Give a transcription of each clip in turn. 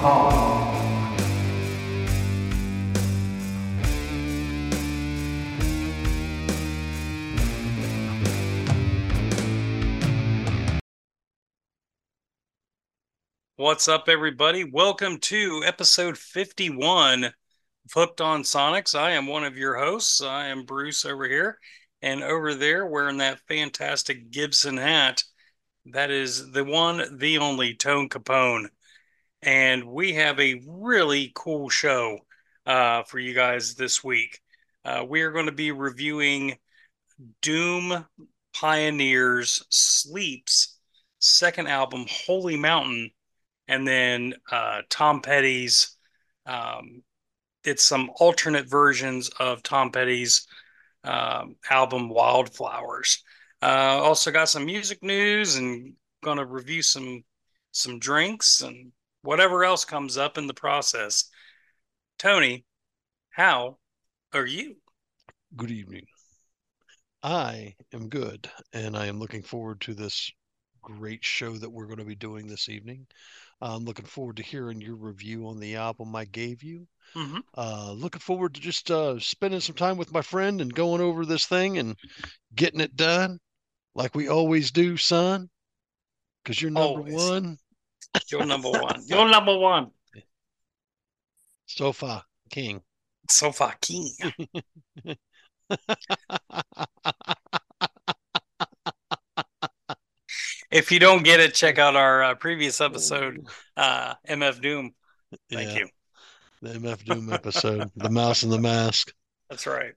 What's up, everybody? Welcome to episode 51 of Hooked on Sonics. I am one of your hosts. I am Bruce over here. And over there, wearing that fantastic Gibson hat, that is the one, the only Tone Capone. And we have a really cool show uh, for you guys this week. Uh, we are going to be reviewing Doom Pioneers Sleep's second album, Holy Mountain and then uh, Tom Petty's. Um, it's some alternate versions of Tom Petty's um, album Wildflowers. Uh, also got some music news and going to review some some drinks and whatever else comes up in the process. Tony, how are you? Good evening. I am good, and I am looking forward to this great show that we're going to be doing this evening. I'm looking forward to hearing your review on the album I gave you. Mm-hmm. Uh, looking forward to just uh, spending some time with my friend and going over this thing and getting it done like we always do, son. Because you're number Always. one. You're number one. You're number one. Sofa King. So king. If you don't get it, check out our uh, previous episode, uh, MF Doom. Thank Yeah, you. The MF Doom episode, The Mouse and the Mask. That's right.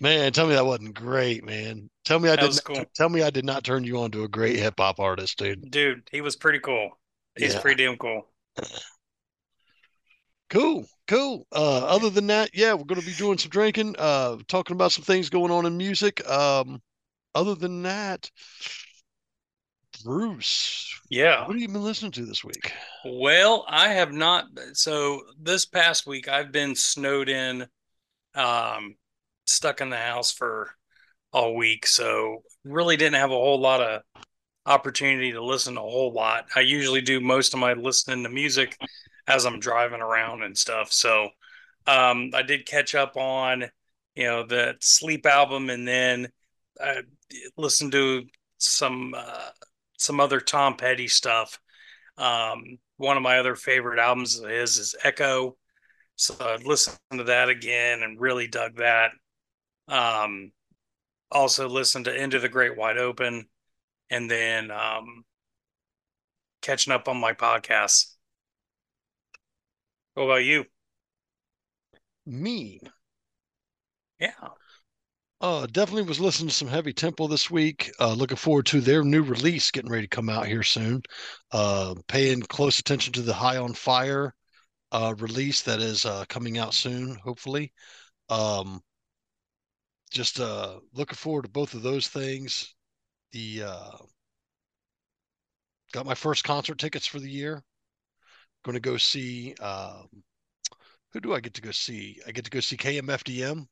Man, tell me that wasn't great, man. Tell me I didn't cool. tell me I did not turn you on to a great hip hop artist, dude. Dude, he was pretty cool. He's Yeah. pretty damn cool. Cool, cool. Uh, other than that, yeah, we're going to be doing some drinking, uh, talking about some things going on in music. Um, other than that, Bruce, Yeah. what have you been listening to this week? Well, I have not. So this past week, I've been snowed in, um, stuck in the house for all week. So really didn't have a whole lot of opportunity to listen a whole lot. I usually do most of my listening to music as I'm driving around and stuff. So um, I did catch up on, you know, the Sleep album, and then I listened to some uh, some other Tom Petty stuff. Um, one of my other favorite albums of his is Echo. So I listened to that again and really dug that. Um, also listened to Into the Great Wide Open and then um, catching up on my podcasts. What about you? Me, Yeah. uh, definitely was listening to some heavy tempo this week. Uh, looking forward to their new release getting ready to come out here soon. Uh, paying close attention to the High on Fire uh, release that is uh, coming out soon, hopefully. Um, just uh, looking forward to both of those things. The uh, got my first concert tickets for the year. Going to go see. Um, who do I get to go see? I get to go see KMFDM,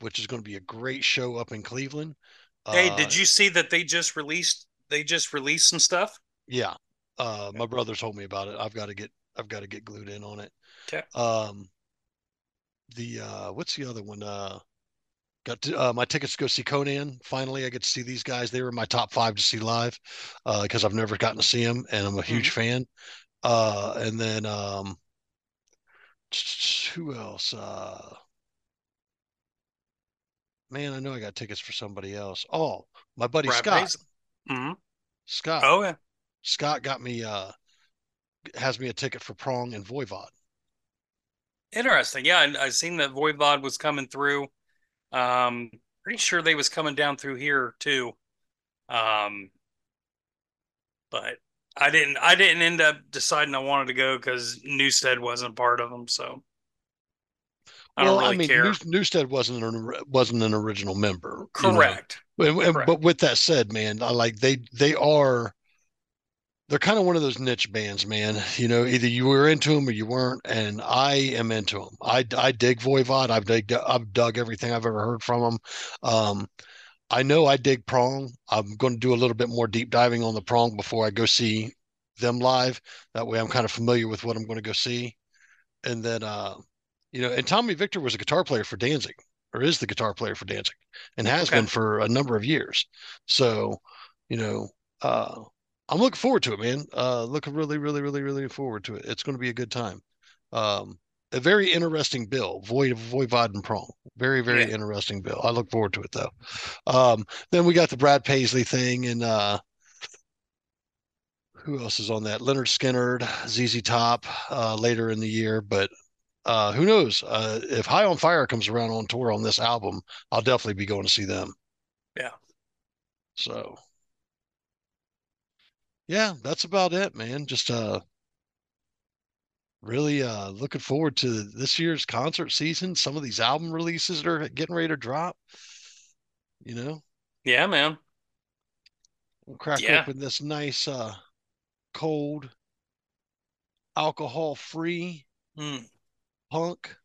which is going to be a great show up in Cleveland. Hey, Uh, did you see that they just released they just released some stuff? Yeah. Uh, my brother told me about it. I've got to get I've got to get glued in on it. Okay. Um, the uh, what's the other one? Uh, got to, uh, my tickets to go see Conan. Finally, I get to see these guys. They were my top five to see live uh, because I've never gotten to see them, and I'm a huge fan. Uh, and then um, who else? Uh, man, I know I got tickets for somebody else. Oh, my buddy Brad Scott. Mhm. Scott. Oh yeah. Scott got me uh has me a ticket for Prong and Voivod. Interesting. Yeah, I, I seen that Voivod was coming through. Um, pretty sure they was coming down through here too. Um, but I didn't. I didn't end up deciding I wanted to go because Newsted wasn't part of them. So I don't well, really I mean, care. Newsted wasn't an wasn't an original member. you know. Correct. But, and- Correct. but with that said, man, I like they they are they're kind of one of those niche bands, man. You know, either you were into them or you weren't, and I am into them. I I dig Voivod. I've dig, I've dug everything I've ever heard from them. Um, I know I dig prong. I'm going to do a little bit more deep diving on the prong before I go see them live. That way I'm kind of familiar with what I'm going to go see. And then, uh, you know, and Tommy Victor was a guitar player for Danzig or is the guitar player for Danzig and has Okay. been for a number of years. So, you know, uh, I'm looking forward to it, man. Uh, looking really, really, really, really forward to it. It's going to be a good time. Um, a very interesting bill, Void Voivod and Prong. Very, very Yeah. interesting bill. I look forward to it though. Um, then we got the Brad Paisley thing and uh who else is on that? Lynyrd Skynyrd, ZZ Top, uh, later in the year, but uh, who knows? Uh, if High on Fire comes around on tour on this album, I'll definitely be going to see them. Yeah. So, yeah, that's about it, man. Just uh, really uh, looking forward to this year's concert season. Some of these album releases that are getting ready to drop. You know, Yeah, man. we'll crack Yeah. open this nice, uh, cold, alcohol-free Mm, punk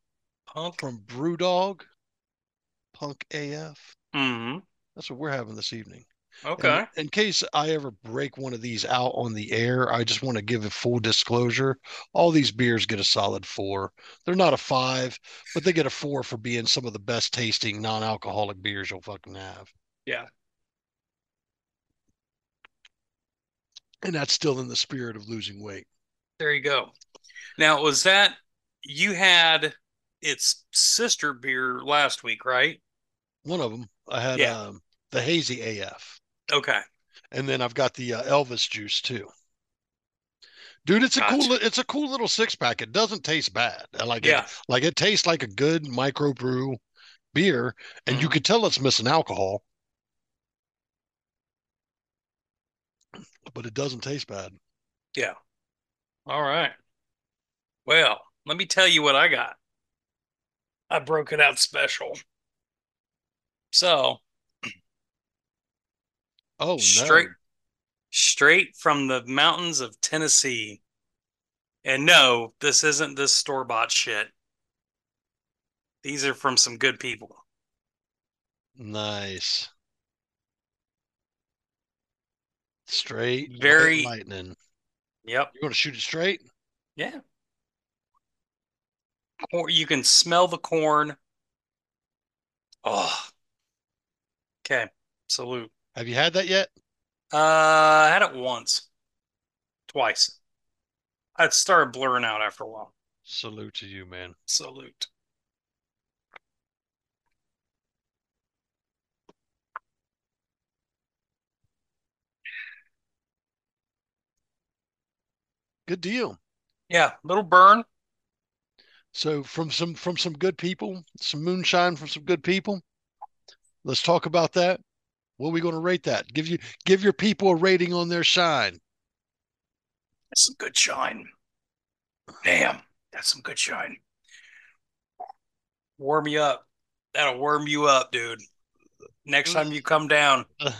punk. from Brewdog, Punk AF. hmm That's what we're having this evening. Okay. in case I ever break one of these out on the air, I just want to give a full disclosure. All these beers get a solid four. They're not a five, but they get a four for being some of the best tasting non-alcoholic beers you'll fucking have. Yeah. And that's still in the spirit of losing weight. There you go. Now, was that you had its sister beer last week, right? One of them, I had Yeah. um, the hazy AF, Okay. and then I've got the uh, Elvis juice too. Dude, it's a cool. Gotcha. li- It's a cool little six pack. It doesn't taste bad. I Like Yeah. it, like it tastes like a good microbrew beer, and you Mhm. could tell it's missing alcohol, but it doesn't taste bad. Yeah. All right. Well, let me tell you what I got. I broke it out special. So, Oh straight no! straight from the mountains of Tennessee. And no, this isn't this store-bought shit. These are from some good people. Nice. Straight Very- lightning. Yep. You want to shoot it straight? Yeah. Cor- you can smell the corn. Oh. Okay. Salute. Have you had that yet? Uh, I had it once, twice. I started blurring out after a while. Salute to you, man. Salute. Good deal. Yeah, little burn. So from some from some good people, some moonshine from some good people. Let's talk about that. What are we going to rate that? Give you give your people a rating on their shine. That's some good shine. Damn, that's some good shine. Warm you up. That'll warm you up, dude. Next time you come down, I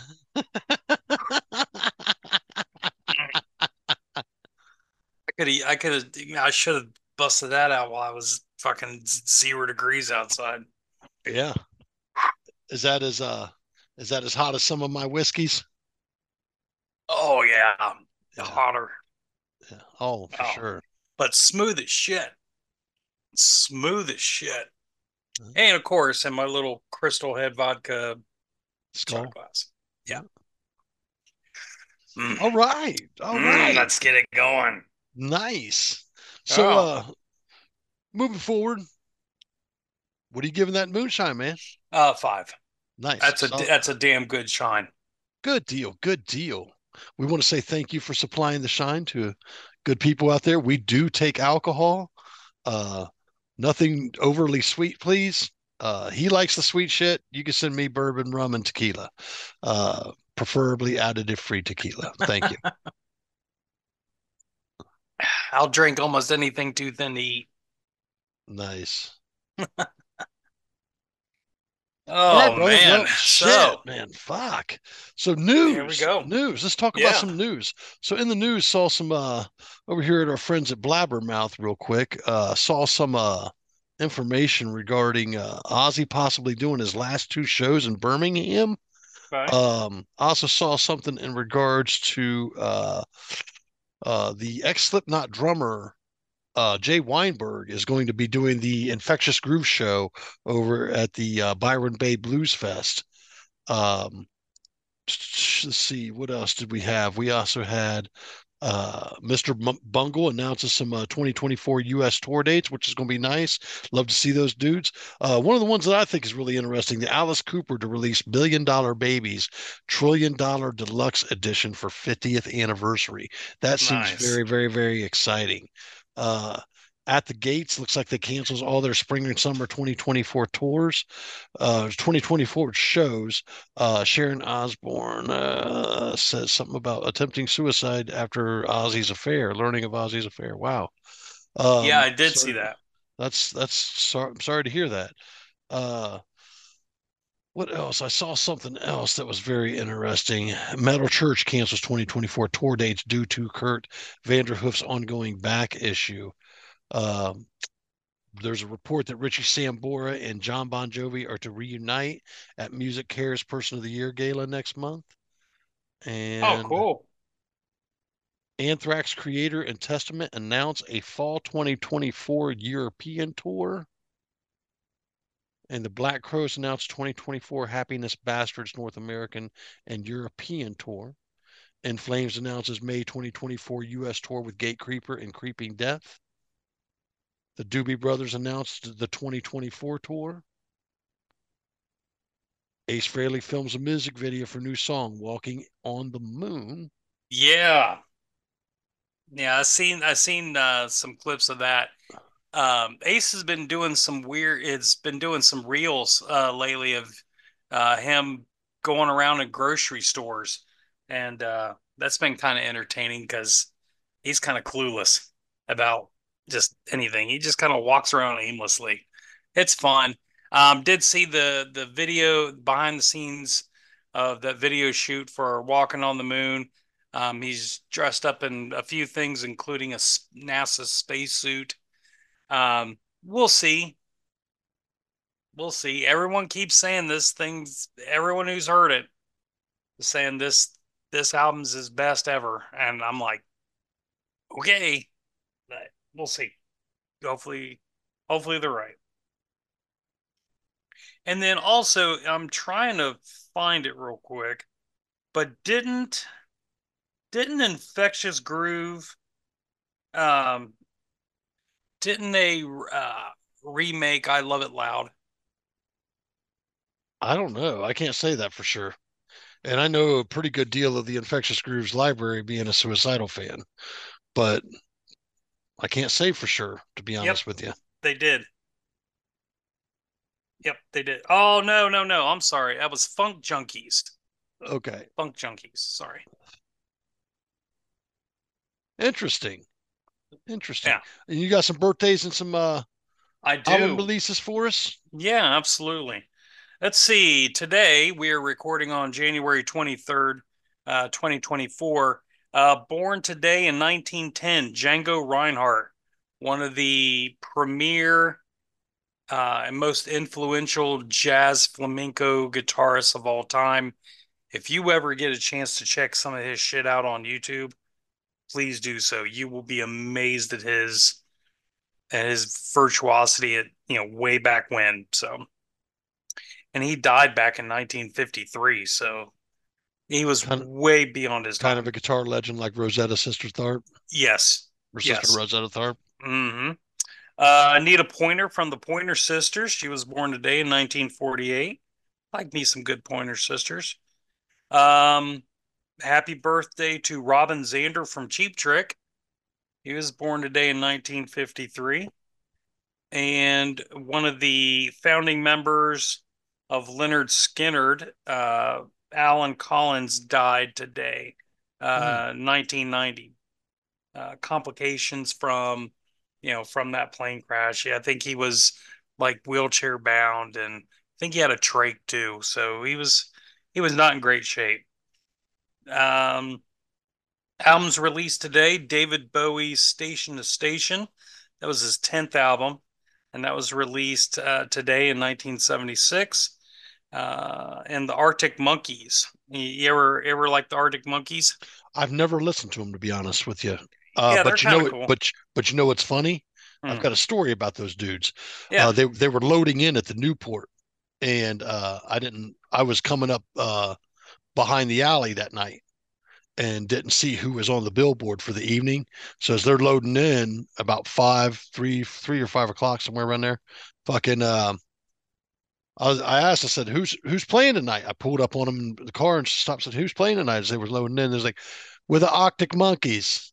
could I could have I should have busted that out while I was fucking zero degrees outside. yeah. Is that as uh is that as hot as some of my whiskeys? Oh yeah, Yeah. hotter, Yeah. Oh, for Oh. sure. but smooth as shit. Smooth as shit. Mhm. And of course, in my little crystal head vodka Skull. glass. Yeah. Mm. All right. All Mm, right. let's get it going. Nice. So Oh. uh moving forward, what are you giving that moonshine, man? Uh, five. Nice. That's a Solid. that's a damn good shine. Good deal. Good deal. We want to say thank you for supplying the shine to good people out there. We do take alcohol. Uh, nothing overly sweet, please. Uh, he likes the sweet shit. You can send me bourbon, rum, and tequila. Uh, preferably additive free tequila. Thank you. I'll drink almost anything too thin to eat. nice. Oh right, man. Well, So shit, man, fuck. So news. Here we go. News. Let's talk Yeah. about some news. So in the news, saw some uh over here at our friends at Blabbermouth, real quick. Uh, saw some uh information regarding uh Ozzy possibly doing his last two shows in Birmingham. Okay. Um, also saw something in regards to uh, uh, the ex Slipknot drummer uh, Jay Weinberg is going to be doing the Infectious Groove show over at the uh, Byron Bay Blues Fest. Um, let's see, what else did we have? We also had uh, Mr. M- Bungle announces some uh, 2024 U.S. tour dates, which is going to be nice. Love to see those dudes. Uh, one of the ones that I think is really interesting: the Alice Cooper to release Billion Dollar Babies Trillion Dollar Deluxe Edition for 50th anniversary. That seems Nice. very, very, very exciting. Uh, at the gates, looks like they cancels all their spring and summer 2024 tours, uh, 2024 shows. Uh, Sharon Osbourne uh, says something about attempting suicide after Ozzy's affair, learning of Ozzy's affair. Wow. Um, yeah, I did sorry- see that. That's that's sorry. I'm sorry to hear that. Uh, what else? I saw something else that was very interesting. Metal Church cancels 2024 tour dates due to Kurt Vanderhoof's ongoing back issue. Um, there's a report that Richie Sambora and John Bon Jovi are to reunite at MusiCares Person of the Year Gala next month. And Oh, cool. Anthrax Kreator and Testament announce a fall 2024 European tour. And the Black Crowes announced 2024 Happiness Bastards North American and European tour. In Flames announces May 2024 US tour with Gatecreeper and Creeping Death. The Doobie Brothers announced the 2024 tour. Ace Frehley films a music video for new song Walking on the Moon. Yeah. Yeah, I've seen I've seen uh, some clips of that. Um, Ace has been doing some weird. It's been doing some reels uh, lately of uh, him going around in grocery stores, and uh, that's been kind of entertaining because he's kind of clueless about just anything. He just kind of walks around aimlessly. It's fun. Um, did see the the video behind the scenes of that video shoot for Walking on the Moon. Um, he's dressed up in a few things, including a NASA spacesuit. Um, we'll see. We'll see. Everyone keeps saying this thing's everyone who's heard it is saying this this album's his best ever. And I'm like, okay, but we'll see. Hopefully, hopefully they're right. And then also, I'm trying to find it real quick, but didn't didn't Infectious Groove um didn't they uh remake I Love It Loud? I don't know. I can't say that for sure. And I know a pretty good deal of the Infectious Grooves library being a suicidal fan, but I can't say for sure, to be honest with you. They did. Yep, they did. Oh no, no, no. I'm sorry. That was Funk Junkies. Okay. Funk Junkies. Sorry. Interesting. Interesting. Yeah. And you got some birthdays and some uh I do. album releases for us? Yeah, absolutely. Let's see. Today we are recording on January 23rd, uh, 2024. Uh, born today in 1910, Django Reinhardt, one of the premier uh, and most influential jazz flamenco guitarists of all time. If you ever get a chance to check some of his shit out on YouTube, please do so. You will be amazed at his at his virtuosity at you know way back when. So, and he died back in 1953, so he was Kind of- way beyond his Kind time. of a guitar legend like Rosetta Sister Tharp yes. or Yes. Rosetta Tharp. Mm-hmm. Uh, Anita Pointer from the Pointer Sisters. She was born today in 1948. Like me some good Pointer Sisters. Um, happy birthday to Robin Zander from Cheap Trick. He was born today in 1953. And one of the founding members of Lynyrd Skynyrd, uh, Allen Collins, died today, uh, 1990. Uh, complications from, you know, from that plane crash. Yeah, I think he was like wheelchair bound, and I think he had a trach too. So he was he was not in great shape. Um, albums released today: David Bowie's "Station to Station." That was his tenth album, and that was released uh, today in 1976. uh, and the Arctic Monkeys. You ever ever like the Arctic Monkeys? I've never listened to them to be honest with you. Uh, Yeah, but you know, cool. but but you know what's funny? I've Hmm. got a story about those dudes. Yeah. Uh, they they were loading in at the Newport, and uh, I didn't. I was coming up uh, behind the alley that night, and didn't see who was on the billboard for the evening. So as they're loading in, about five, three, three or five o'clock, somewhere around there, fucking. Um, I, was, I asked. I said, "Who's who's playing tonight?" I pulled up on them in the car and stopped. Said, "Who's playing tonight?" As they were loading in, there's like, "With the Arctic Monkeys."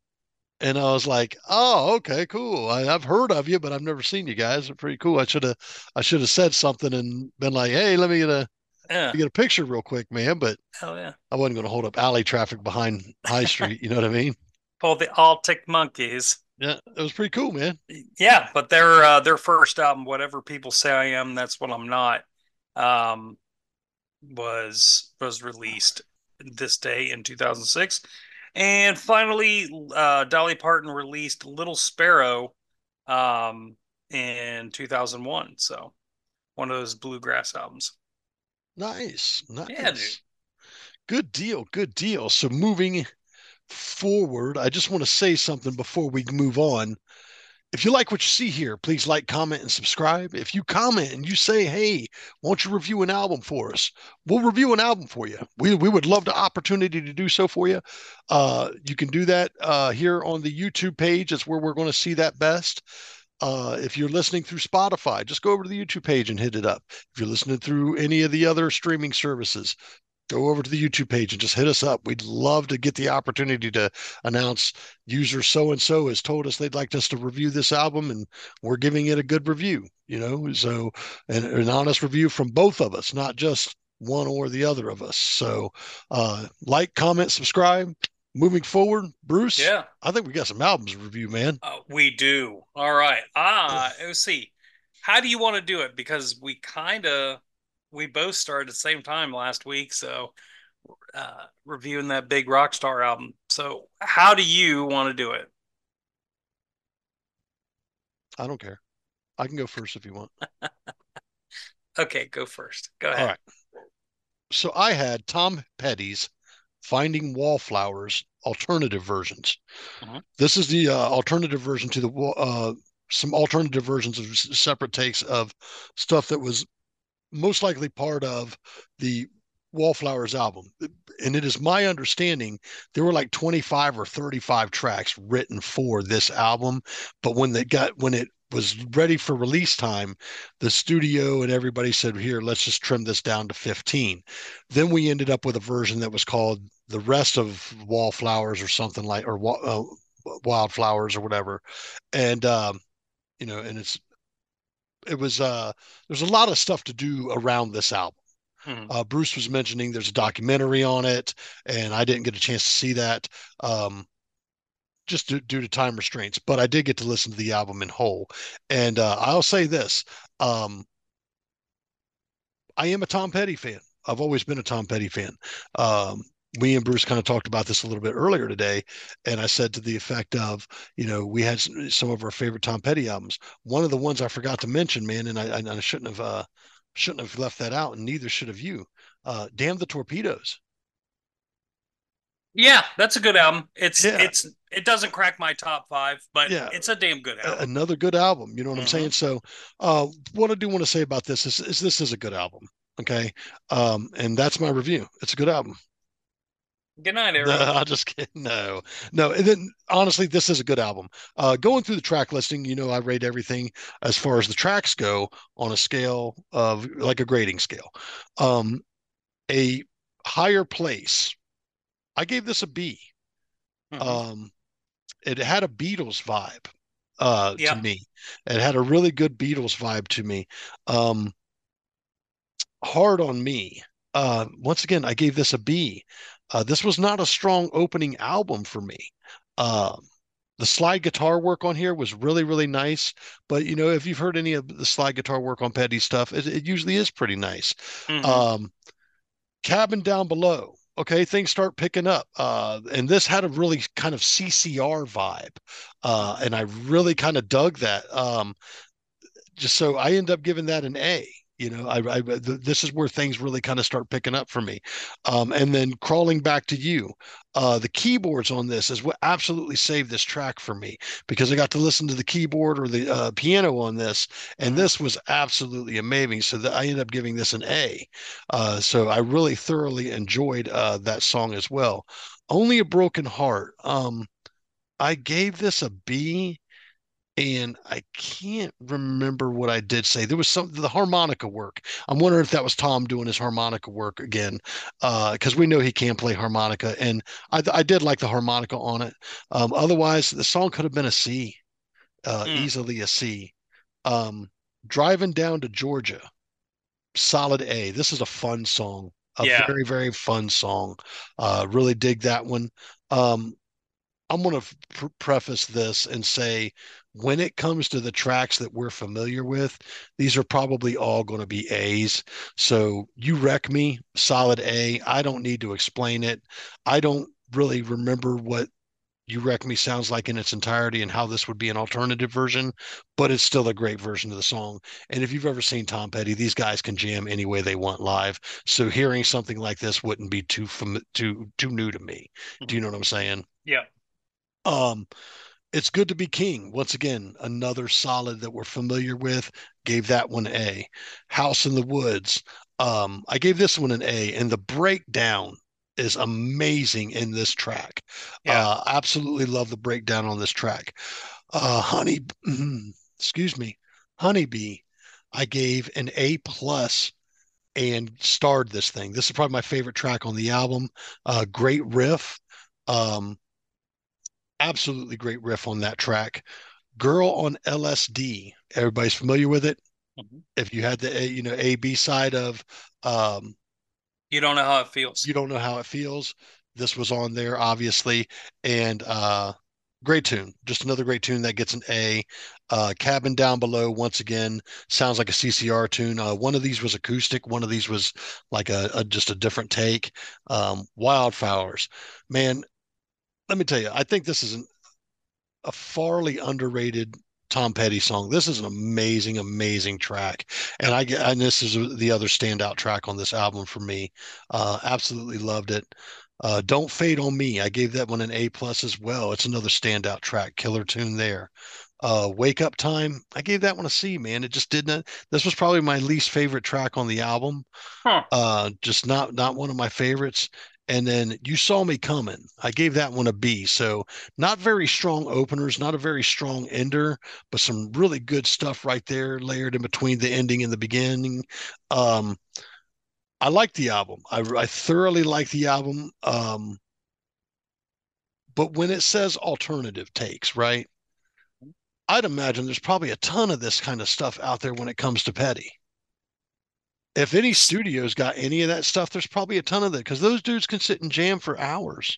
And I was like, "Oh, okay, cool. I, I've heard of you, but I've never seen you guys. Pretty cool. I should have, I should have said something and been like, "Hey, let me get a Yeah. get a picture real quick, man." But Hell yeah. I wasn't going to hold up alley traffic behind High Street. You know what I mean? Called the Arctic Monkeys. Yeah, it was pretty cool, man. Yeah, but their uh, their first album, whatever people say I am, that's what I'm not, um, was was released this day in 2006, and finally, uh, Dolly Parton released Little Sparrow, um, in 2001. So one of those bluegrass albums. Nice, nice. Yeah. Good deal, good deal. So moving forward, I just want to say something before we move on. If you like what you see here, please like, comment, and subscribe. If you comment and you say, "Hey, won't you review an album for us?" We'll review an album for you. We we would love the opportunity to do so for you. Uh, you can do that uh, here on the YouTube page. That's where we're going to see that best. Uh, if you're listening through Spotify, just go over to the YouTube page and hit it up. If you're listening through any of the other streaming services, go over to the YouTube page and just hit us up. We'd love to get the opportunity to announce user so and so has told us they'd like us to review this album, and we're giving it a good review. You know, so an, an honest review from both of us, not just one or the other of us. So, uh, like, comment, subscribe. Moving forward, Bruce. Yeah. I think we got some albums to review, man. Uh, we do. All right. Ah, let's see. How do you want to do it? Because we kind of we both started at the same time last week, so uh, reviewing that big Rockstar album. So, how do you want to do it? I don't care. I can go first if you want. Okay, go first. Go ahead. All right. So I had Tom Petty's Finding Wallflowers alternative versions. Mhm. This is the uh, alternative version to the uh, some alternative versions of separate takes of stuff that was most likely part of the Wallflowers album. And it is my understanding there were like 25 or 35 tracks written for this album, but when they got when it was ready for release time, the studio and everybody said, "Here, let's just trim this down to 15." Then we ended up with a version that was called "The Rest of Wallflowers" or something like, or uh, Wildflowers or whatever, and um, you know, and it's it was uh, there's a lot of stuff to do around this album. Mhm. Uh, Bruce was mentioning there's a documentary on it, and I didn't get a chance to see that. Um, just due, due to time restraints, but I did get to listen to the album in whole. And uh, I'll say this: um, I am a Tom Petty fan. I've always been a Tom Petty fan. Um, me and Bruce kind of talked about this a little bit earlier today, and I said to the effect of, you know, we had some, some of our favorite Tom Petty albums. One of the ones I forgot to mention, man, and I, I shouldn't have uh, shouldn't have left that out, and neither should have you. Uh, Damn the Torpedoes. Yeah, that's a good album. It's Yeah. it's it doesn't crack my top five, but Yeah. it's a damn good album. another good album. You know what I'm Mhm. saying? So, uh, what I do want to say about this is, is this is a good album. Okay. Um, and that's my review. It's a good album. Good night, No, everyone. I just kidding. No, no. And then honestly, this is a good album. Uh, going through the track listing, you know, I rate everything as far as the tracks go on a scale of like a grading scale. Um, a higher place. I gave this a B. Mhm. um it had a Beatles vibe uh Yeah. to me. It had a really good Beatles vibe to me. Um hard on me. Uh once again, I gave this a B. Uh this was not a strong opening album for me. Um the slide guitar work on here was really, really nice. But you know, if you've heard any of the slide guitar work on Petty stuff, it, it usually is pretty nice Mhm. um cabin down below okay things start picking up uh and this had a really kind of ccr vibe uh and i really kind of dug that um just so i end up giving that an a You know, I, I this is where things really kind of start picking up for me. Um, and then crawling back to you, uh, the keyboards on this is what absolutely saved this track for me because I got to listen to the keyboard or the uh, piano on this, and this was absolutely amazing. So that I ended up giving this an A. Uh, so I really thoroughly enjoyed uh, that song as well. Only a broken heart. Um, I gave this a B and I can't remember what I did say. There was some the harmonica work. I'm wondering if that was Tom doing his harmonica work again, because uh, we know he can play harmonica, and I, I did like the harmonica on it. Um, otherwise, the song could have been a C, uh, mm. easily a C. Um, driving down to Georgia, solid A. This is a fun song, a yeah. very very fun song. Uh, really dig that one. Um, I'm going to pr- preface this and say when it comes to the tracks that we're familiar with, these are probably all going to be A's. So you wreck me, solid A. I don't need to explain it. I don't really remember what you wreck me sounds like in its entirety and how this would be an alternative version, but it's still a great version of the song. And if you've ever seen Tom Petty, these guys can jam any way they want live. So hearing something like this wouldn't be too fam- too too new to me. Do you know what I'm saying? Yeah. Um, it's good to be king. Once again, another solid that we're familiar with. Gave that one A. House in the Woods. Um, I gave this one an A, and the breakdown is amazing in this track. Yeah. Uh, absolutely love the breakdown on this track. Uh, Honey, excuse me, Honeybee. I gave an A plus and starred this thing. This is probably my favorite track on the album. Uh, great riff. Um, absolutely great riff on that track. Girl on LSD. Everybody's familiar with it. Mm-hmm. If you had the you know A B side of um, you don't know how it feels. You don't know how it feels. This was on there obviously, and uh, great tune. Just another great tune that gets an A. Uh, Cabin Down Below once again sounds like a CCR tune. Uh, one of these was acoustic. One of these was like a, a just a different take. Um, Wildflowers, man let me tell you, I think this is an, a farly underrated Tom Petty song. This is an amazing, amazing track, and I get and this is the other standout track on this album for me. Uh, absolutely loved it. Uh, Don't Fade on Me. I gave that one an A plus as well. It's another standout track, killer tune there. Uh, Wake Up Time. I gave that one a C, man. It just didn't. This was probably my least favorite track on the album. Huh. Uh, just not not one of my favorites and then you saw me coming. I gave that one a b. So not very strong openers not a very strong ender but some really good stuff right there layered in between the ending and the beginning. Um i like the album. I, I thoroughly like the album. Um but when it says alternative takes right i'd imagine there's probably a ton of this kind of stuff out there when it comes to petty if any studios got any of that stuff, there's probably a ton of it because those dudes can sit and jam for hours.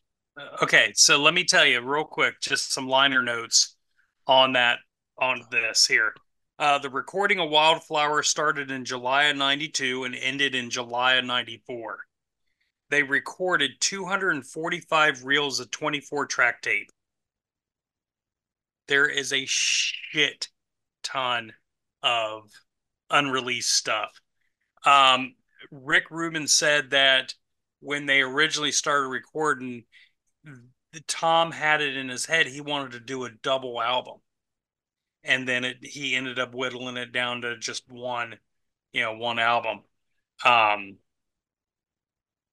Okay, so let me tell you real quick, just some liner notes on that on this here. Uh, the recording of Wildflower started in July of 92 and ended in July of 94. They recorded 245 reels of 24 track tape. There is a shit ton of unreleased stuff. Um, Rick Rubin said that when they originally started recording, Tom had it in his head he wanted to do a double album, and then it he ended up whittling it down to just one, you know, one album. Um,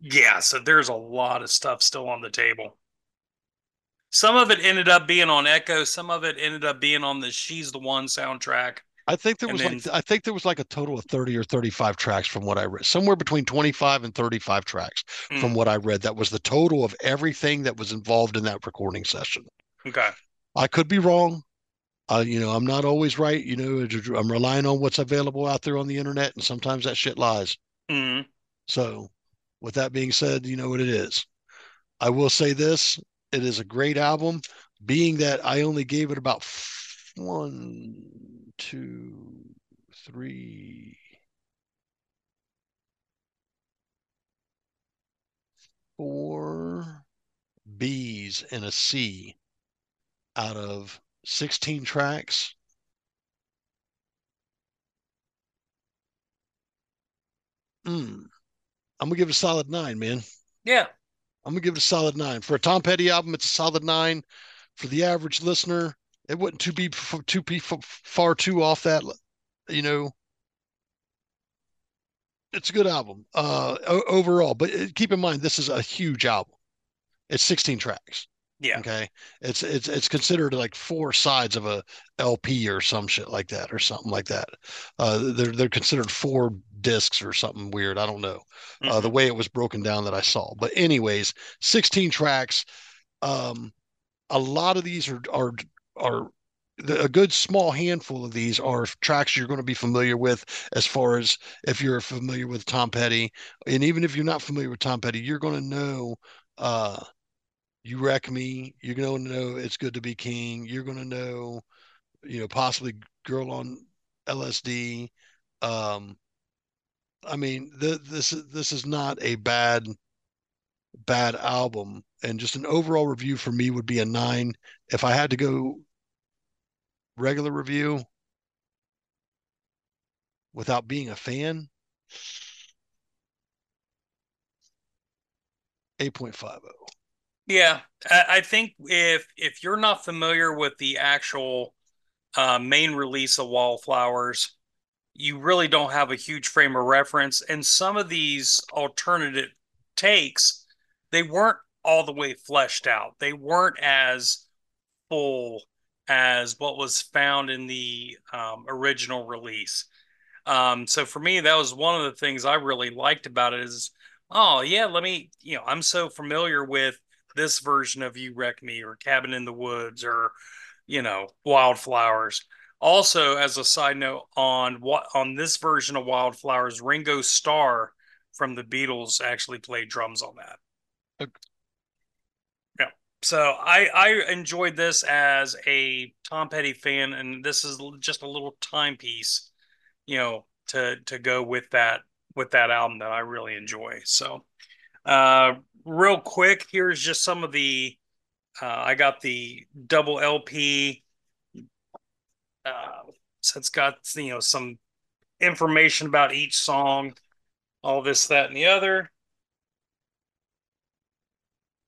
yeah, so there's a lot of stuff still on the table. Some of it ended up being on Echo. Some of it ended up being on the "She's the One" soundtrack. I think there was then, like I think there was like a total of 30 or 35 tracks from what I read. Somewhere between 25 and 35 tracks mm. from what I read. That was the total of everything that was involved in that recording session. Okay. I could be wrong. Uh, you know, I'm not always right. You know, I'm relying on what's available out there on the internet, and sometimes that shit lies. Mm. So, with that being said, you know what it is. I will say this: it is a great album. Being that I only gave it about one, two, three, four B's and a C out of 16 tracks. Mm, I'm gonna give it a solid nine, man. Yeah. I'm gonna give it a solid nine for a Tom Petty album. It's a solid nine. For the average listener, it wouldn't too be too be far too off that. You know, it's a good album uh, overall. But uh, keep in mind, this is a huge album. It's 16 tracks. Yeah. Okay. It's it's it's considered like four sides of a LP or some shit like that or something like that. Uh, they're they're considered four discs or something weird. I don't know mm-hmm. uh, the mm-hmm. way it was broken down that I saw. But anyways, 16 tracks. Um, a lot of these are are are a good small handful of these are tracks you're going to be familiar with as far as if you're familiar with Tom Petty. And even if you're not familiar with Tom Petty you're going to know uh you wreck me you're going to know it's good to be king you're going to know you know possibly girl on LSD um I mean the, this this is not a bad bad album. And just an overall review for me would be a 9 if I had to go regular review without being a fan? 8.50 yeah i think if if you're not familiar with the actual uh, main release of wallflowers you really don't have a huge frame of reference and some of these alternative takes they weren't all the way fleshed out. They weren't as full as what was found in the um, original release. Um, so for me, that was one of the things I really liked about it is, oh yeah, let me, you know, I'm so familiar with this version of You Wreck Me or Cabin in the Woods or, you know, Wildflowers. Also, as a side note, on what on this version of Wildflowers, Ringo Starr from the Beatles actually played drums on that so I I enjoyed this as a Tom Petty fan, and this is just a little timepiece, you know, to to go with that with that album that I really enjoy. So, uh, real quick, here's just some of the. Uh, I got the double LP. Uh, so it's got you know some information about each song, all this, that, and the other.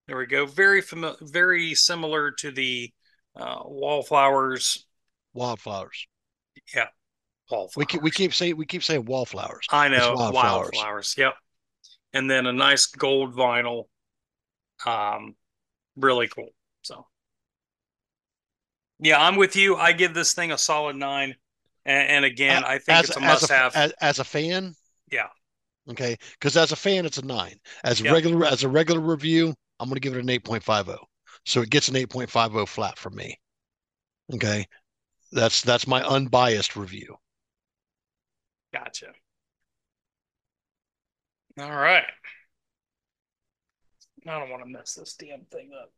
There we go. Very familiar, very similar to the uh, wallflowers. Wildflowers. Yeah. Wallflowers. We keep, we keep saying we keep saying wallflowers. I know wildflowers. wildflowers. Yep. And then a nice gold vinyl. Um, really cool. So. Yeah, I'm with you. I give this thing a solid nine. And, and again, I think as, it's a must-have. As, as a fan. Yeah. Okay, because as a fan, it's a nine. As a yep. regular, as a regular review, I'm going to give it an 8.50. So it gets an 8.50 flat from me. Okay. That's that's my unbiased review. Gotcha. All right. I don't want to mess this damn thing up.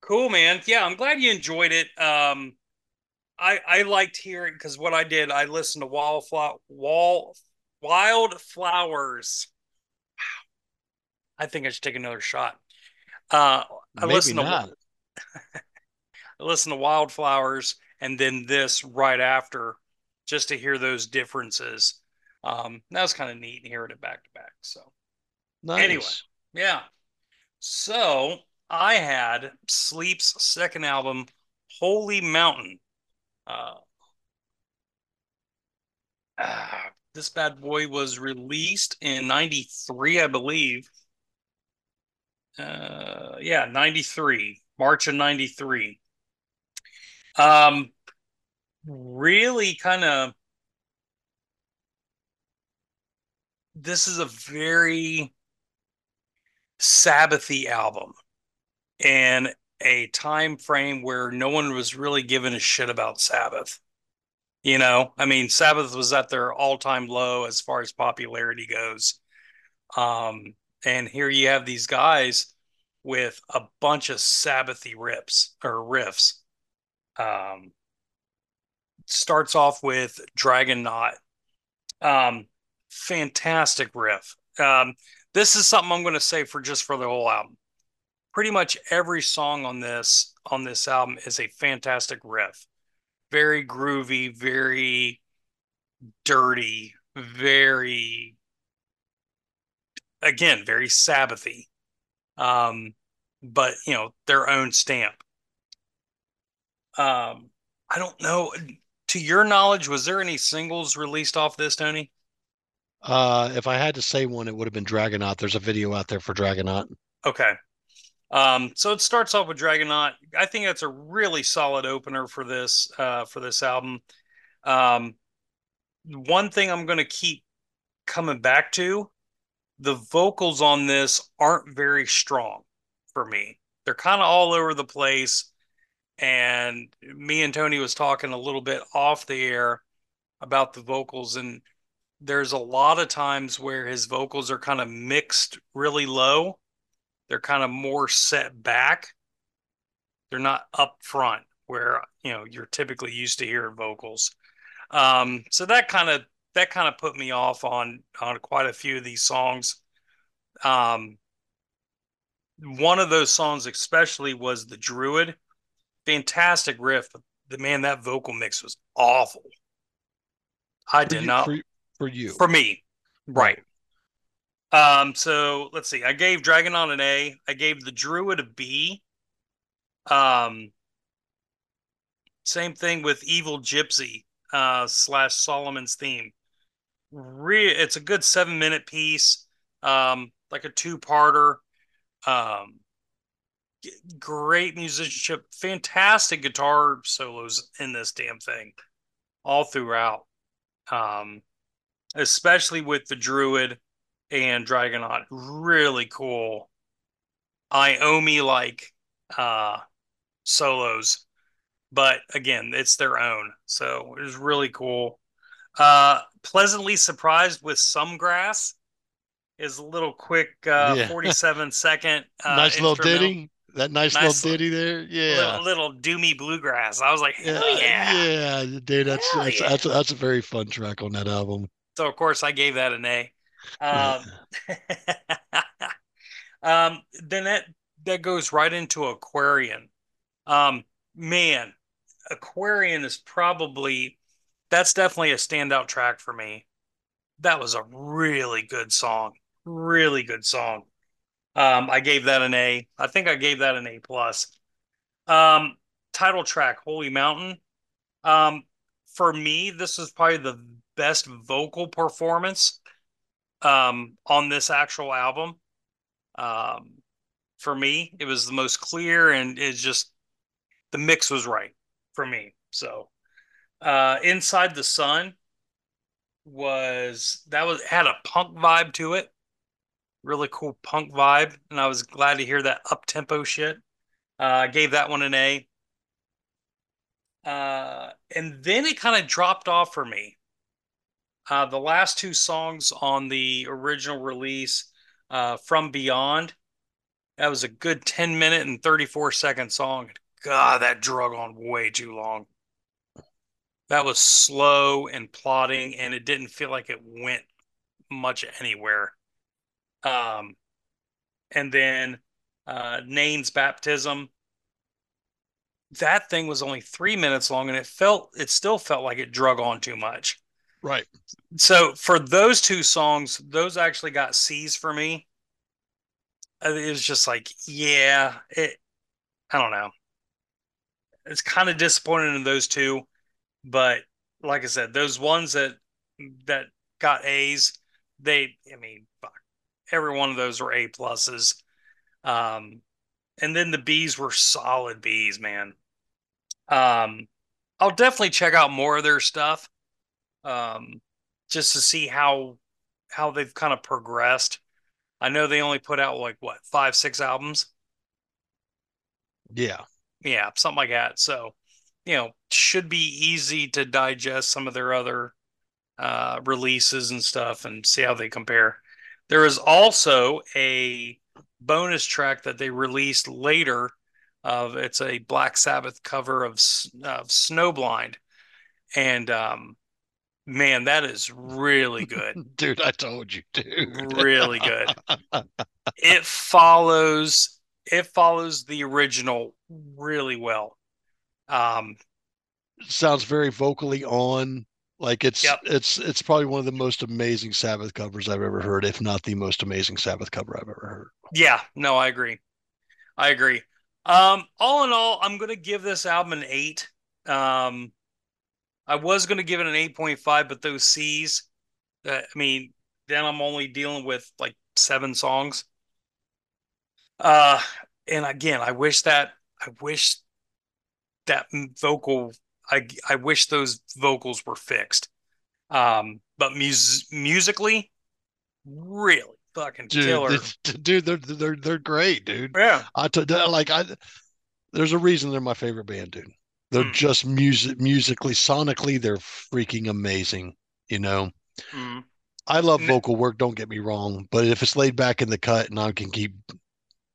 Cool, man. Yeah, I'm glad you enjoyed it. Um, I I liked hearing because what I did, I listened to Wildflower Wall Wildflowers I think I should take another shot. Uh, I Maybe listen not. to I listen to Wildflowers and then this right after, just to hear those differences. Um, that was kind of neat hearing it back to back. So, nice. anyway, yeah. So I had Sleep's second album, Holy Mountain. Uh, uh, this bad boy was released in 93, I believe uh, yeah, 93, March of 93. Um, really kind of, this is a very Sabbathy album and a time frame where no one was really giving a shit about Sabbath. You know, I mean, Sabbath was at their all time low as far as popularity goes. Um, and here you have these guys with a bunch of Sabbathy rips or riffs. Um, starts off with Dragonaut. Um, fantastic riff. Um, this is something I'm going to say for just for the whole album. Pretty much every song on this on this album is a fantastic riff. Very groovy, very dirty, very again, very Sabbathy. Um, but you know, their own stamp. Um, I don't know. To your knowledge, was there any singles released off this, Tony? Uh, if I had to say one, it would have been Dragonaut. There's a video out there for Dragonaut. Okay. Um, so it starts off with Dragonaut. I think that's a really solid opener for this uh, for this album. Um, one thing I'm going to keep coming back to, the vocals on this aren't very strong for me. They're kind of all over the place. And me and Tony was talking a little bit off the air about the vocals, and there's a lot of times where his vocals are kind of mixed really low. They're kind of more set back. They're not up front where you know you're typically used to hearing vocals. Um, so that kind of that kind of put me off on on quite a few of these songs. Um, one of those songs especially was the Druid. Fantastic riff. The man, that vocal mix was awful. I did you, not for, for, you for me, right. Um, so let's see. I gave Dragonaut an A. I gave the Druid a B. Um, same thing with Evil Gypsy uh, slash Solomon's theme. Re- it's a good seven minute piece, um, like a two parter. Um, great musicianship, fantastic guitar solos in this damn thing, all throughout. Um, especially with the Druid and Dragonaut, really cool. Iommi like uh, solos, but again, it's their own, so it was really cool. Uh, pleasantly surprised with some grass is a little quick uh, yeah. 47 second uh, nice little ditty? That nice, nice little ditty there? Yeah. little, little, doomy bluegrass. I was like hell yeah. yeah, yeah dude that's that's, yeah. that's, that's a very fun track on that album. So of course i gave that an a. Um, um then that that goes right into aquarian. Um man aquarian is probably that's definitely a standout track for me that was a really good song really good song. Um, I gave that an A. I think I gave that an A plus. Um, title track, Holy Mountain. Um, for me, this is probably the best vocal performance um, on this actual album. Um, for me, it was the most clear and it's just the mix was right for me. So, uh, Inside the Sun was that was had a punk vibe to it really cool punk vibe, and I was glad to hear that up tempo shit. Uh, I gave that one an A. Uh, and then it kind of dropped off for me. Uh, the last two songs on the original release, uh, From Beyond, that was a good 10 minute and 34 second song. God, that drug on way too long. That was slow and plodding, and it didn't feel like it went much anywhere. Um, and then uh, Nain's baptism. That thing was only three minutes long, and it felt it still felt like it drug on too much. Right. So for those two songs, those actually got C's for me. Uh, it was just like, yeah, it. I don't know. It's kind of disappointing in those two, but like I said, those ones that that got A's, they. I mean, every one of those were A pluses. Um, and then the B's were solid B's, man. Um, I'll definitely check out more of their stuff, um, just to see how how they've kind of progressed. I know they only put out like what five, six albums. Yeah, yeah, something like that. So, you know, should be easy to digest some of their other uh, releases and stuff and see how they compare. There is also a bonus track that they released later. Of it's a Black Sabbath cover of, of Snowblind, and um, man, that is really good, dude. I told you, dude, really good. it follows it follows the original really well. Um, sounds very vocally on Like it's Yep. it's it's probably one of the most amazing Sabbath covers I've ever heard, if not the most amazing Sabbath cover I've ever heard. Yeah, no, I agree. I agree. Um, all in all, I'm gonna give this album an eight. Um, I was gonna give it an eight point five, but those C's, uh, I mean, then I'm only dealing with like seven songs. Uh, and again, I wish that I wish that vocal. I I wish those vocals were fixed. Um, but mus musically, really fucking Dude, killer. it's- dude, they're they're they're great, dude. Yeah. I t- like I. There's a reason they're my favorite band, dude. They're Mm. just music musically, sonically, they're freaking amazing. You know, Mm. I love vocal work. Don't get me wrong, but if it's laid back in the cut and I can keep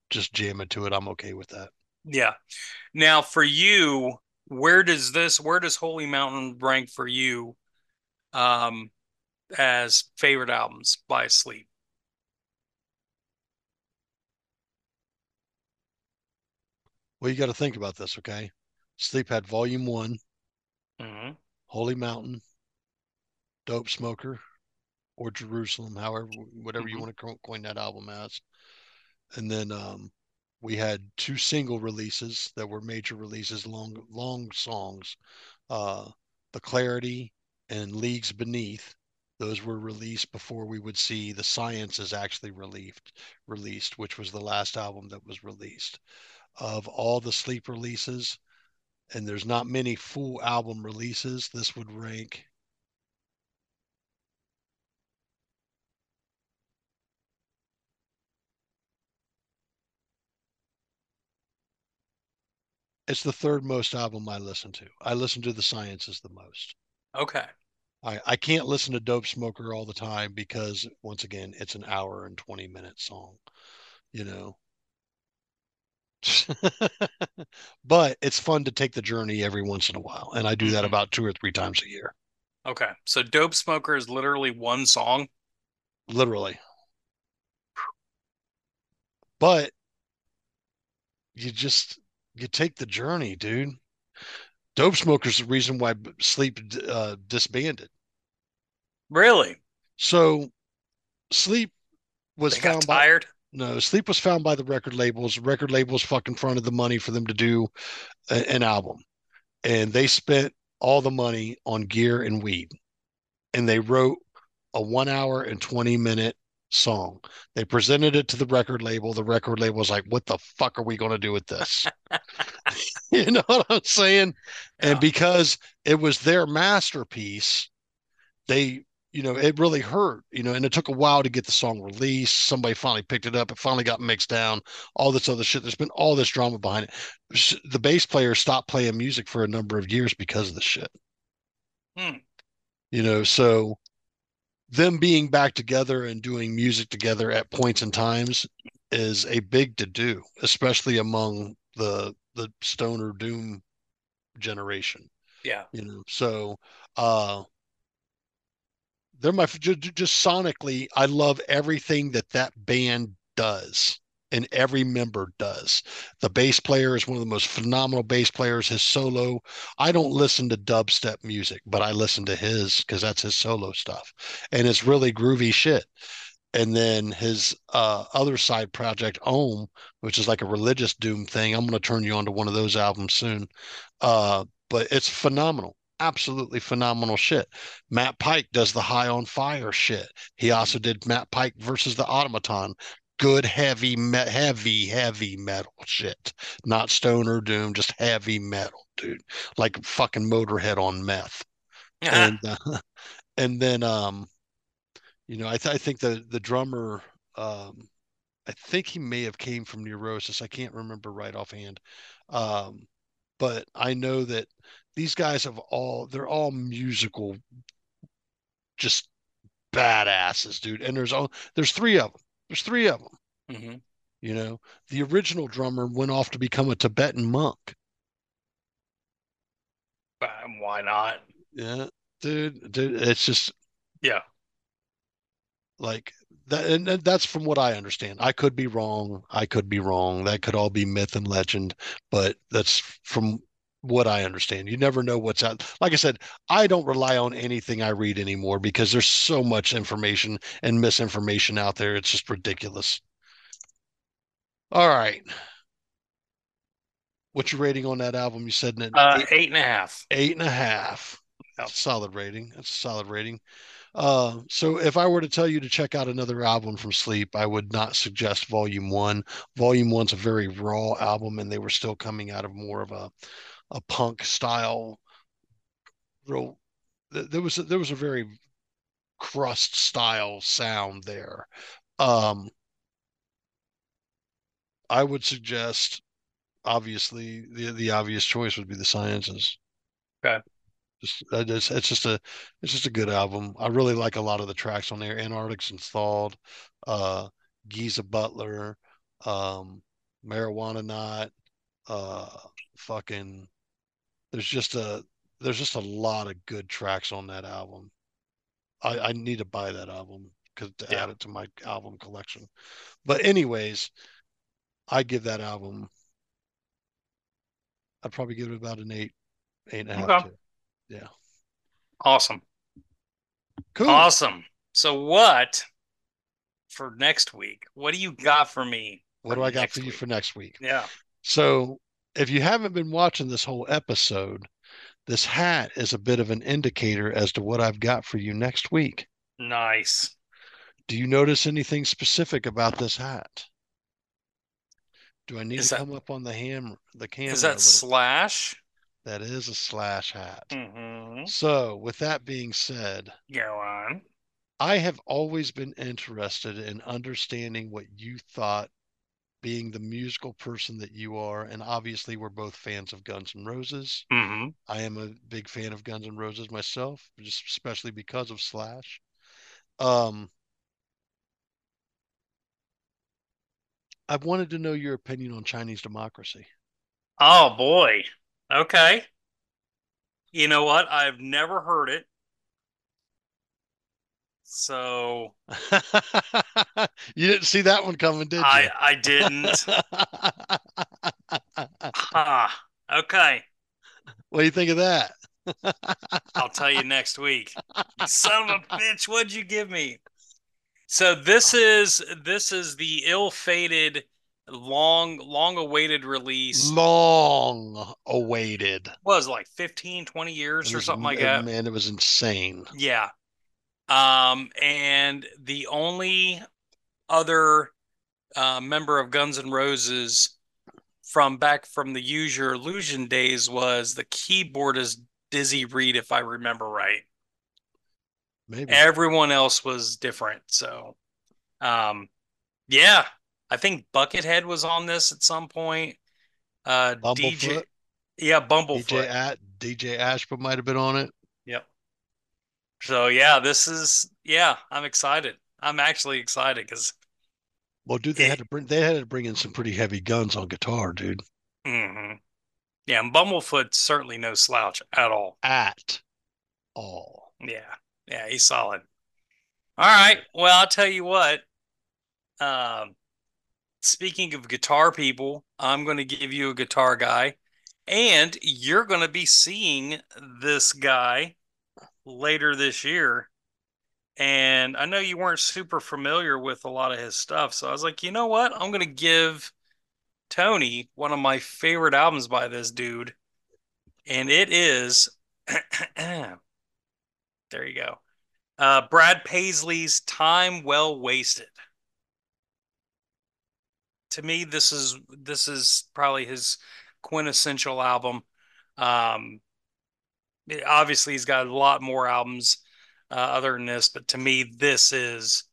just jamming to it, I'm okay with that. Yeah. Now for you, where does this where does Holy Mountain rank for you um as favorite albums by Sleep? Well, you got to think about this, okay? Sleep had Volume One, hmm Holy Mountain, Dope Smoker, or Jerusalem, however, whatever you Mhm. want to coin that album as. And then um, we had two single releases that were major releases, long, long songs. Uh, the Clarity and Leagues Beneath. Those were released before we would see the Sciences actually released, released, which was the last album that was released. Of all the sleep releases, and there's not many full album releases, this would rank It's the third most album I listen to. I listen to the Sciences the most. Okay. I, I can't listen to Dope Smoker all the time because once again, it's an hour and 20 minute song, you know. but it's fun to take the journey every once in a while. And I do that Mhm. about two or three times a year, Okay. So Dope Smoker is literally one song. literally. But you just you take the journey, dude. Dope Smoker's the reason why Sleep uh, disbanded. Really? So Sleep was They found by tired? no Sleep was found by the record labels. Record labels fucking fronted the money for them to do a- an album, and they spent all the money on gear and weed, and they wrote a one hour and twenty minute song. They presented it to the record label. The record label was like, "What the fuck are we going to do with this?" you know what I'm saying? Yeah. And because it was their masterpiece, they, you know, it really hurt, you know, and it took a while to get the song released. Somebody finally picked it up. It finally got mixed down, all this other shit. There's been all this drama behind it. The bass player stopped playing music for a number of years because of the shit. Hmm. You know, so them being back together and doing music together at points and times is a big to do, especially among the the stoner doom generation Yeah. you know so uh they're my just, just sonically i love everything that that band does and every member does. The bass player is one of the most phenomenal bass players his solo. I don't listen to dubstep music but i listen to his because that's his solo stuff and it's really groovy shit. And then his uh, other side project Om which is like a religious doom thing i'm going to turn you on to one of those albums soon uh, but it's phenomenal absolutely phenomenal shit. Matt pike does the high on fire shit. He also did matt pike versus the automaton good heavy me- heavy heavy metal shit. Not stoner doom just heavy metal dude. Like fucking motorhead on meth. And uh, and then um you know i, th- I think the the drummer um i think he may have came from neurosis. I can't remember right offhand. Um but i know that these guys have all they're all musical just badasses dude. And there's all there's three of them there's three of them hmm you know? The original drummer went off to become a tibetan monk. Why not? yeah dude dude it's just Yeah. like that and that- that's from what i understand. I could be wrong. I could be wrong. That could all be myth and legend but that's from what I understand. You never know what's out. Like I said, I don't rely on anything I read anymore because there's so much information and misinformation out there. It's just ridiculous. All right. What's your rating on that album? You said an Uh, eight, eight and a half. eight and a half. Yep. Solid rating. That's a solid rating. Uh, so if I were to tell you to check out another album from Sleep, I would not suggest Volume One. Volume One's a very raw album, and they were still coming out of more of a a punk style. Real, there was a, there was a very crust style sound there. Um, I would suggest, obviously, the the obvious choice would be the Sciences. Okay. Just it's, it's just a it's just a good album. I really like a lot of the tracks on there. Antarcticans Thawed, uh, Giza Butler, um, Marijuanaut, uh, fucking. There's just a there's just a lot of good tracks on that album. I, I need to buy that album because to Yeah. add it to my album collection. But anyways, I give that album. I'd probably give it about an eight, eight and a half. Okay. Yeah. Awesome. Cool. Awesome. So what for next week? What do you got for me? What for do I got for you for next week? Yeah. So, if you haven't been watching this whole episode, this hat is a bit of an indicator as to what I've got for you next week. Nice. Do you notice anything specific about this hat? Do I need Is to that- come up on the ham the camera? Is that slash? That is a slash hat. Mm-hmm. So, with that being said, Go on. I have always been interested in understanding what you thought being the musical person that you are. And obviously, we're both fans of Guns N' Roses. Mm-hmm. I am a big fan of Guns N' Roses myself, just especially because of Slash. Um, I've wanted to know your opinion on Chinese democracy. Oh boy. Okay. You know what? I've never heard it. So you didn't see that one coming, did you? I I didn't. Huh. Ah, okay. what do you think of that? I'll tell you next week. You son of a bitch, what'd you give me? So this is this is the ill-fated, long, long-awaited release. Long awaited. was like 15, 20 years or something like that. Man, it was insane. Yeah. Um, and the only other uh, member of Guns N' Roses from back from the Use Your Illusion days was the keyboardist Dizzy Reed, if I remember right. Maybe. Everyone else was different. So, um, yeah, I think Buckethead was on this at some point. Uh, DJ, Bumblefoot? yeah, DJ Bumblefoot. at DJ Ashba might have been on it. So yeah, this is yeah, I'm excited. I'm actually excited because Well, dude, they It- had to bring they had to bring in some pretty heavy guns on guitar, dude. Mm-hmm. Yeah, and Bumblefoot's certainly no slouch at all. At all. Yeah, yeah, he's solid. All right, well, I'll tell you what. Um, speaking of guitar people, I'm going to give you a guitar guy, and you're going to be seeing this guy later this year. And I know you weren't super familiar with a lot of his stuff, so I was like, you know what? I'm going to give Tony one of my favorite albums by this dude, and it is. there you go. Uh, Brad Paisley's Time Well Wasted. To me, this is this is probably his quintessential album. Um, obviously, he's got a lot more albums uh, other than this, but to me, this is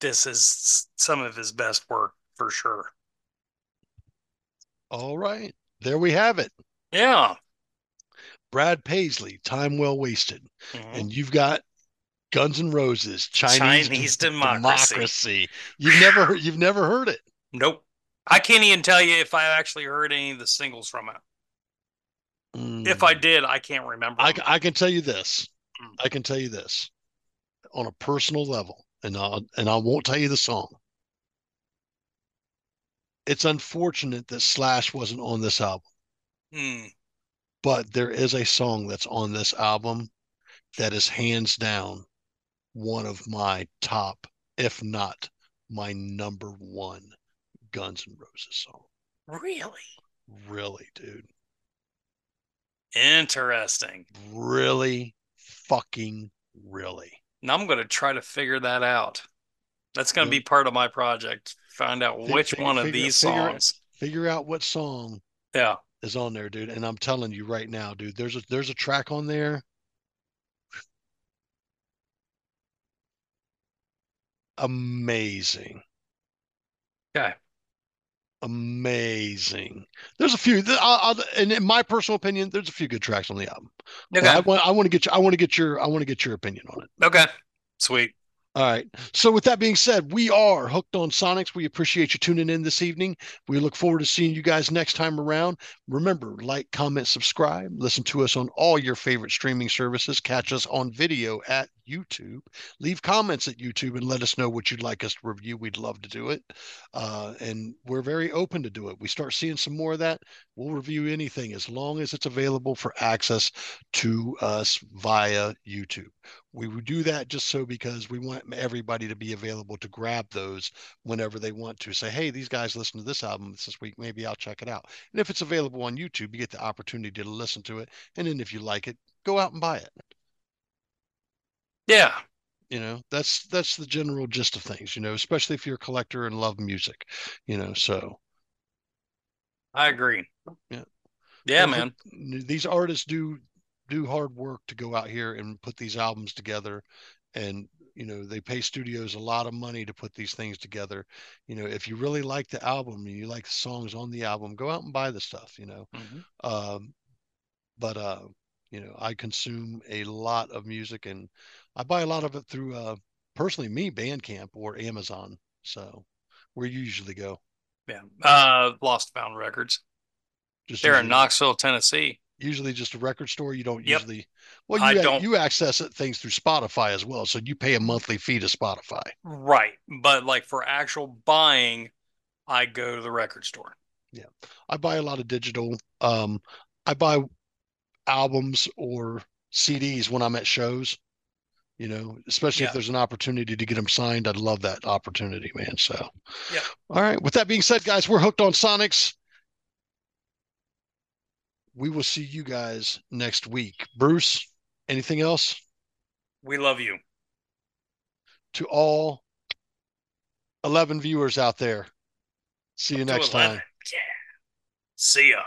this is some of his best work for sure. All right. There we have it. Yeah. Brad Paisley, Time Well Wasted. Mhm. And you've got Guns N' Roses, Chinese, Chinese d- Democracy. You've never you've never heard it. Nope. I can't even tell you if I actually heard any of the singles from it. If I Mm. did, I can't remember. I. I can tell you this. Mm. I can tell you this on a personal level, and I and I won't tell you the song. It's unfortunate that Slash wasn't on this album. Hmm. but there is a song that's on this album that is hands down one of my top, if not my number one Guns N' Roses song. Really? Really, dude. Interesting. Really fucking really. Now I'm going to try to figure that out. That's going to Yeah. be part of my project. Find out which one of figure- these figure songs. Figure out what song Yeah. is on there, dude. And I'm telling you right now, dude, there's a there's a track on there. Amazing. Okay. Amazing. There's a few, I, I, and in my personal opinion, there's a few good tracks on the album. Okay. I want, I want to get you, I want to get your, I want to get your opinion on it. Okay. Sweet. All right. So with that being said, we are hooked on Sonics. We appreciate you tuning in this evening. We look forward to seeing you guys next time around. Remember, like, comment, subscribe. Listen to us on all your favorite streaming services. Catch us on video at YouTube. Leave comments at YouTube and let us know what you'd like us to review. We'd love to do it. Uh, and we're very open to do it. We start seeing some more of that. We'll review anything as long as it's available for access to us via YouTube we would do that just so because we want everybody to be available to grab those whenever they want to say hey these guys listen to this album this week maybe i'll check it out and if it's available on youtube you get the opportunity to listen to it and then if you like it go out and buy it Yeah. you know that's that's the general gist of things you know especially if you're a collector and love music you know so I agree. Yeah. Yeah, Well, man. these artists do do hard work to go out here and put these albums together and you know they pay studios a lot of money to put these things together you know if you really like the album and you like the songs on the album go out and buy the stuff you know Mhm. um but uh you know i consume a lot of music and i buy a lot of it through uh personally me bandcamp or amazon so where you usually go Yeah. Uh, Lost Found Records. just They're in Knoxville, Tennessee. usually just a record store. You don't Yep. usually. Well, I you don't- you access it things through Spotify as well, so you pay a monthly fee to Spotify. Right. But like for actual buying, I go to the record store. Yeah i buy a lot of digital. Um, I buy albums or CDs when I'm at shows. You know, especially Yeah. if there's an opportunity to get them signed, I'd love that opportunity, man. So, yeah. All right. With that being said, guys, we're hooked on Sonics. We will see you guys next week. Bruce, anything else? We love you. to all 11 viewers out there. See you next 11. time. Yeah. See ya.